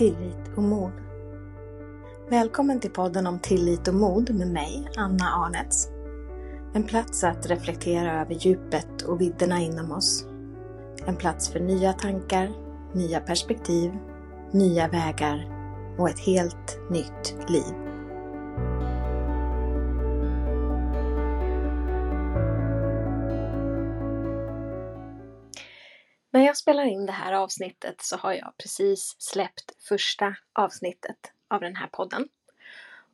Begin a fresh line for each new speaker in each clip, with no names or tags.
tillit och mod. Välkommen till podden om tillit och mod med mig, Anna Arnets. En plats att reflektera över djupet och vidderna inom oss. En plats för nya tankar, nya perspektiv, nya vägar och ett helt nytt liv. Jag spelar in det här avsnittet så har jag precis släppt första avsnittet av den här podden.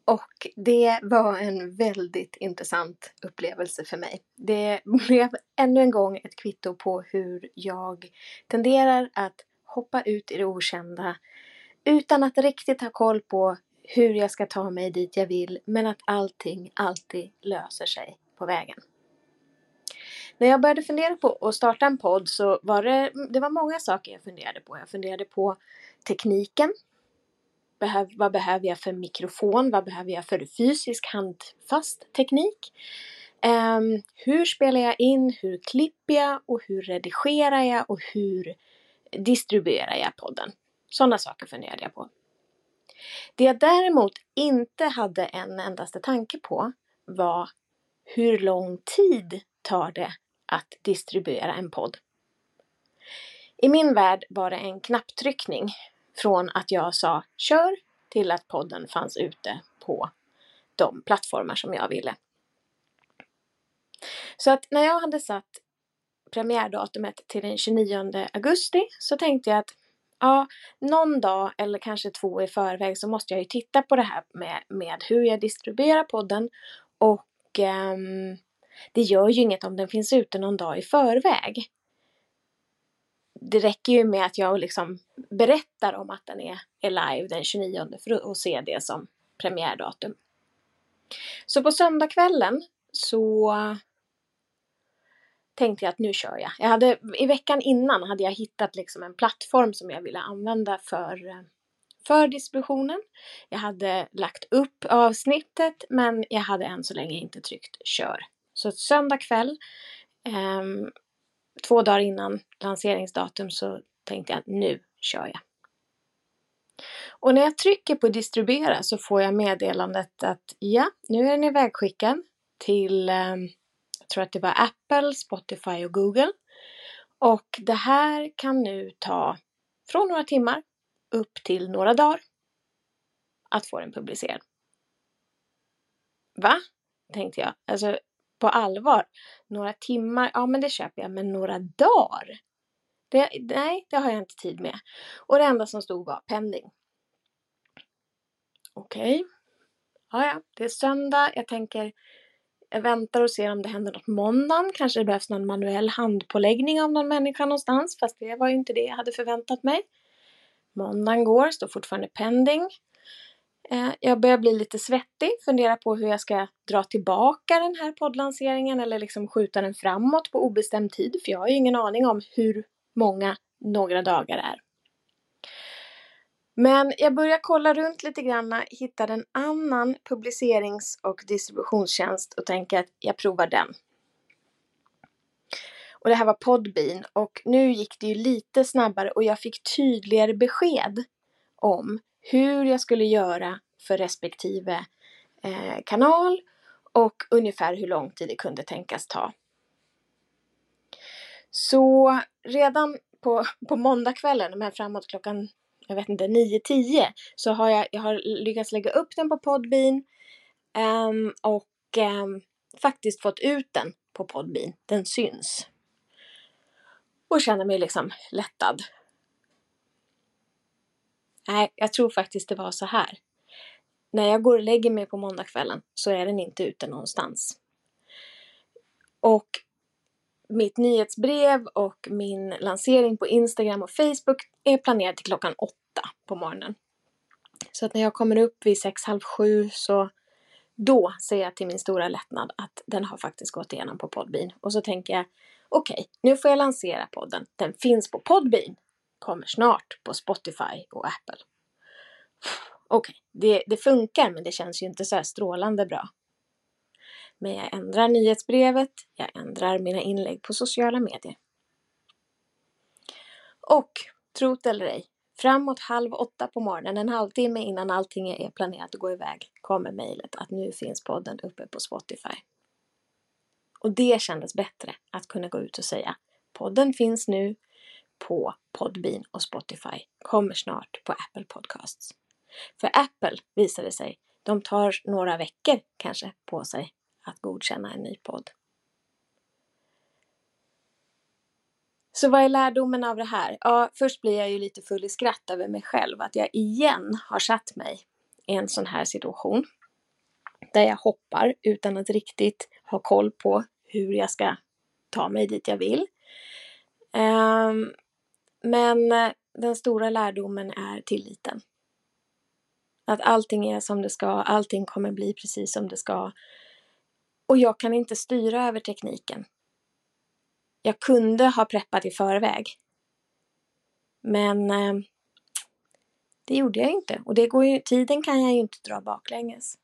Och det var en väldigt intressant upplevelse för mig. Det blev ännu en gång ett kvitto på hur jag tenderar att hoppa ut i det okända utan att riktigt ha koll på hur jag ska ta mig dit jag vill, men att allting alltid löser sig på vägen. När jag började fundera på att starta en podd så var det, det var många saker jag funderade på. Jag funderade på tekniken. Behöv, vad behöver jag för mikrofon? Vad behöver jag för fysisk handfast teknik? Um, hur spelar jag in? Hur klipper jag? Och hur redigerar jag? Och hur distribuerar jag podden? Sådana saker funderade jag på. Det jag däremot inte hade en endaste tanke på var hur lång tid tar det att distribuera en podd. I min värld var det en knapptryckning från att jag sa kör till att podden fanns ute på de plattformar som jag ville. Så att när jag hade satt premiärdatumet till den 29 augusti så tänkte jag att ja, någon dag eller kanske två i förväg så måste jag ju titta på det här med, med hur jag distribuerar podden och um, det gör ju inget om den finns ute någon dag i förväg. Det räcker ju med att jag liksom berättar om att den är, är live den 29 för att se det som premiärdatum. Så på söndagskvällen så tänkte jag att nu kör jag. jag hade, I veckan innan hade jag hittat liksom en plattform som jag ville använda för, för distributionen. Jag hade lagt upp avsnittet men jag hade än så länge inte tryckt kör. Så söndag kväll, eh, två dagar innan lanseringsdatum så tänkte jag att nu kör jag. Och när jag trycker på distribuera så får jag meddelandet att ja, nu är den ivägskickad till, eh, jag tror att det var Apple, Spotify och Google. Och det här kan nu ta från några timmar upp till några dagar att få den publicerad. Va? Tänkte jag. Alltså, på allvar. Några timmar, ja men det köper jag, men några dagar? Det, nej, det har jag inte tid med. Och det enda som stod var pending. Okej. Okay. Ja, ja, det är söndag. Jag tänker, jag väntar och ser om det händer något måndagen. Kanske det behövs någon manuell handpåläggning av någon människa någonstans. Fast det var ju inte det jag hade förväntat mig. Måndagen går, står fortfarande pending. Eh, jag börjar bli lite svettig, fundera på hur jag ska dra tillbaka den här poddlanseringen eller liksom skjuta den framåt på obestämd tid, för jag har ju ingen aning om hur många några dagar är. Men jag börjar kolla runt lite grann, hittar en annan publicerings och distributionstjänst och tänker att jag provar den. Och det här var Podbean och nu gick det ju lite snabbare och jag fick tydligare besked om hur jag skulle göra för respektive eh, kanal och ungefär hur lång tid det kunde tänkas ta. Så redan på, på måndagskvällen, men framåt klockan jag vet inte, 9-10 så har jag, jag har lyckats lägga upp den på Podbean um, och um, faktiskt fått ut den på Podbean. Den syns. Och känner mig liksom lättad Nej, jag tror faktiskt det var så här. När jag går och lägger mig på måndagskvällen så är den inte ute någonstans. Och mitt nyhetsbrev och min lansering på Instagram och Facebook är planerad till klockan åtta på morgonen. Så att när jag kommer upp vid sex, halv sju så då ser jag till min stora lättnad att den har faktiskt gått igenom på Podbean. Och så tänker jag, okej, okay, nu får jag lansera podden. Den finns på Podbean kommer snart på Spotify och Apple. Okej, okay, det, det funkar men det känns ju inte så här strålande bra. Men jag ändrar nyhetsbrevet, jag ändrar mina inlägg på sociala medier. Och, trot eller ej, Framåt halv åtta på morgonen, en halvtimme innan allting är planerat att gå iväg, kommer mejlet att nu finns podden uppe på Spotify. Och det kändes bättre att kunna gå ut och säga podden finns nu på Podbean och Spotify, kommer snart på Apple Podcasts. För Apple visade sig, de tar några veckor kanske på sig att godkänna en ny podd. Så vad är lärdomen av det här? Ja, först blir jag ju lite full i skratt över mig själv, att jag igen har satt mig i en sån här situation. Där jag hoppar utan att riktigt ha koll på hur jag ska ta mig dit jag vill. Um, men eh, den stora lärdomen är tilliten. Att allting är som det ska, allting kommer bli precis som det ska. Och jag kan inte styra över tekniken. Jag kunde ha preppat i förväg. Men eh, det gjorde jag inte. Och det går ju, tiden kan jag ju inte dra baklänges.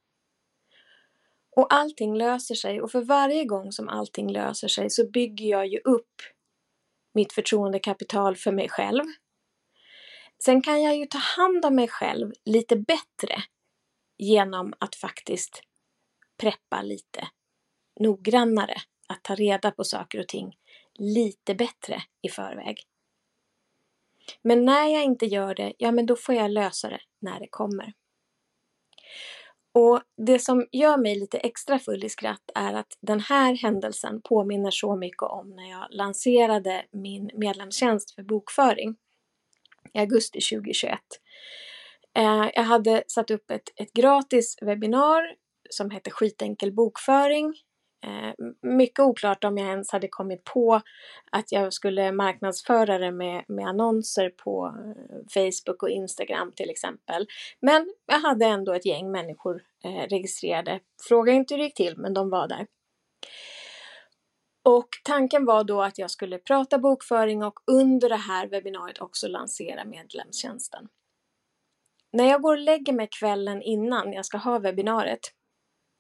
Och allting löser sig och för varje gång som allting löser sig så bygger jag ju upp mitt förtroendekapital för mig själv. Sen kan jag ju ta hand om mig själv lite bättre genom att faktiskt preppa lite noggrannare, att ta reda på saker och ting lite bättre i förväg. Men när jag inte gör det, ja men då får jag lösa det när det kommer. Och det som gör mig lite extra full i skratt är att den här händelsen påminner så mycket om när jag lanserade min medlemstjänst för bokföring i augusti 2021. Eh, jag hade satt upp ett, ett gratis webbinar som hette Skitenkel bokföring Eh, mycket oklart om jag ens hade kommit på att jag skulle marknadsföra det med, med annonser på eh, Facebook och Instagram till exempel. Men jag hade ändå ett gäng människor eh, registrerade. Fråga inte hur det gick till, men de var där. Och tanken var då att jag skulle prata bokföring och under det här webbinariet också lansera medlemstjänsten. När jag går och lägger mig kvällen innan jag ska ha webbinariet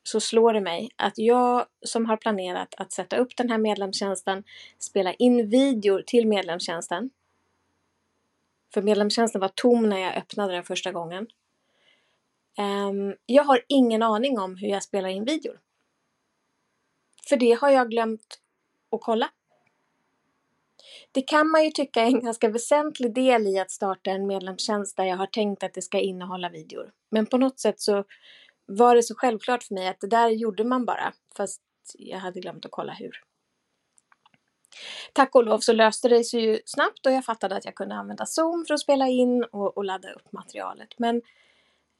så slår det mig att jag som har planerat att sätta upp den här medlemstjänsten, spela in videor till medlemstjänsten. För medlemstjänsten var tom när jag öppnade den första gången. Ehm, jag har ingen aning om hur jag spelar in videor. För det har jag glömt att kolla. Det kan man ju tycka är en ganska väsentlig del i att starta en medlemstjänst där jag har tänkt att det ska innehålla videor. Men på något sätt så var det så självklart för mig att det där gjorde man bara, fast jag hade glömt att kolla hur. Tack och lov så löste det sig ju snabbt och jag fattade att jag kunde använda Zoom för att spela in och, och ladda upp materialet. Men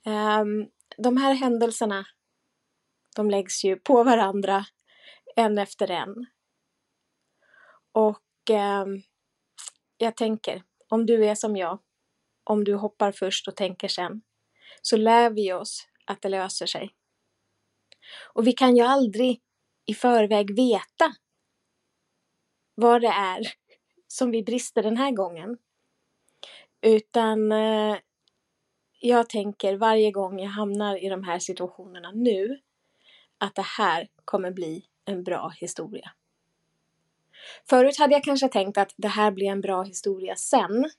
um, de här händelserna, de läggs ju på varandra en efter en. Och um, jag tänker, om du är som jag, om du hoppar först och tänker sen, så lär vi oss att det löser sig. Och vi kan ju aldrig i förväg veta vad det är som vi brister den här gången. Utan eh, jag tänker varje gång jag hamnar i de här situationerna nu att det här kommer bli en bra historia. Förut hade jag kanske tänkt att det här blir en bra historia sen.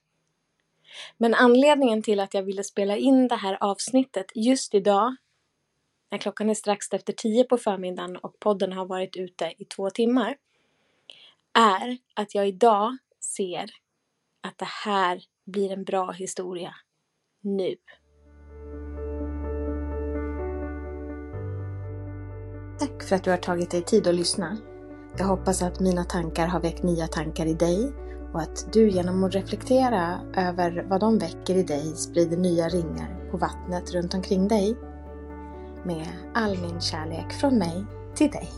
Men anledningen till att jag ville spela in det här avsnittet just idag, när klockan är strax efter tio på förmiddagen och podden har varit ute i två timmar, är att jag idag ser att det här blir en bra historia nu. Tack för att du har tagit dig tid att lyssna. Jag hoppas att mina tankar har väckt nya tankar i dig och att du genom att reflektera över vad de väcker i dig sprider nya ringar på vattnet runt omkring dig. Med all min kärlek från mig till dig.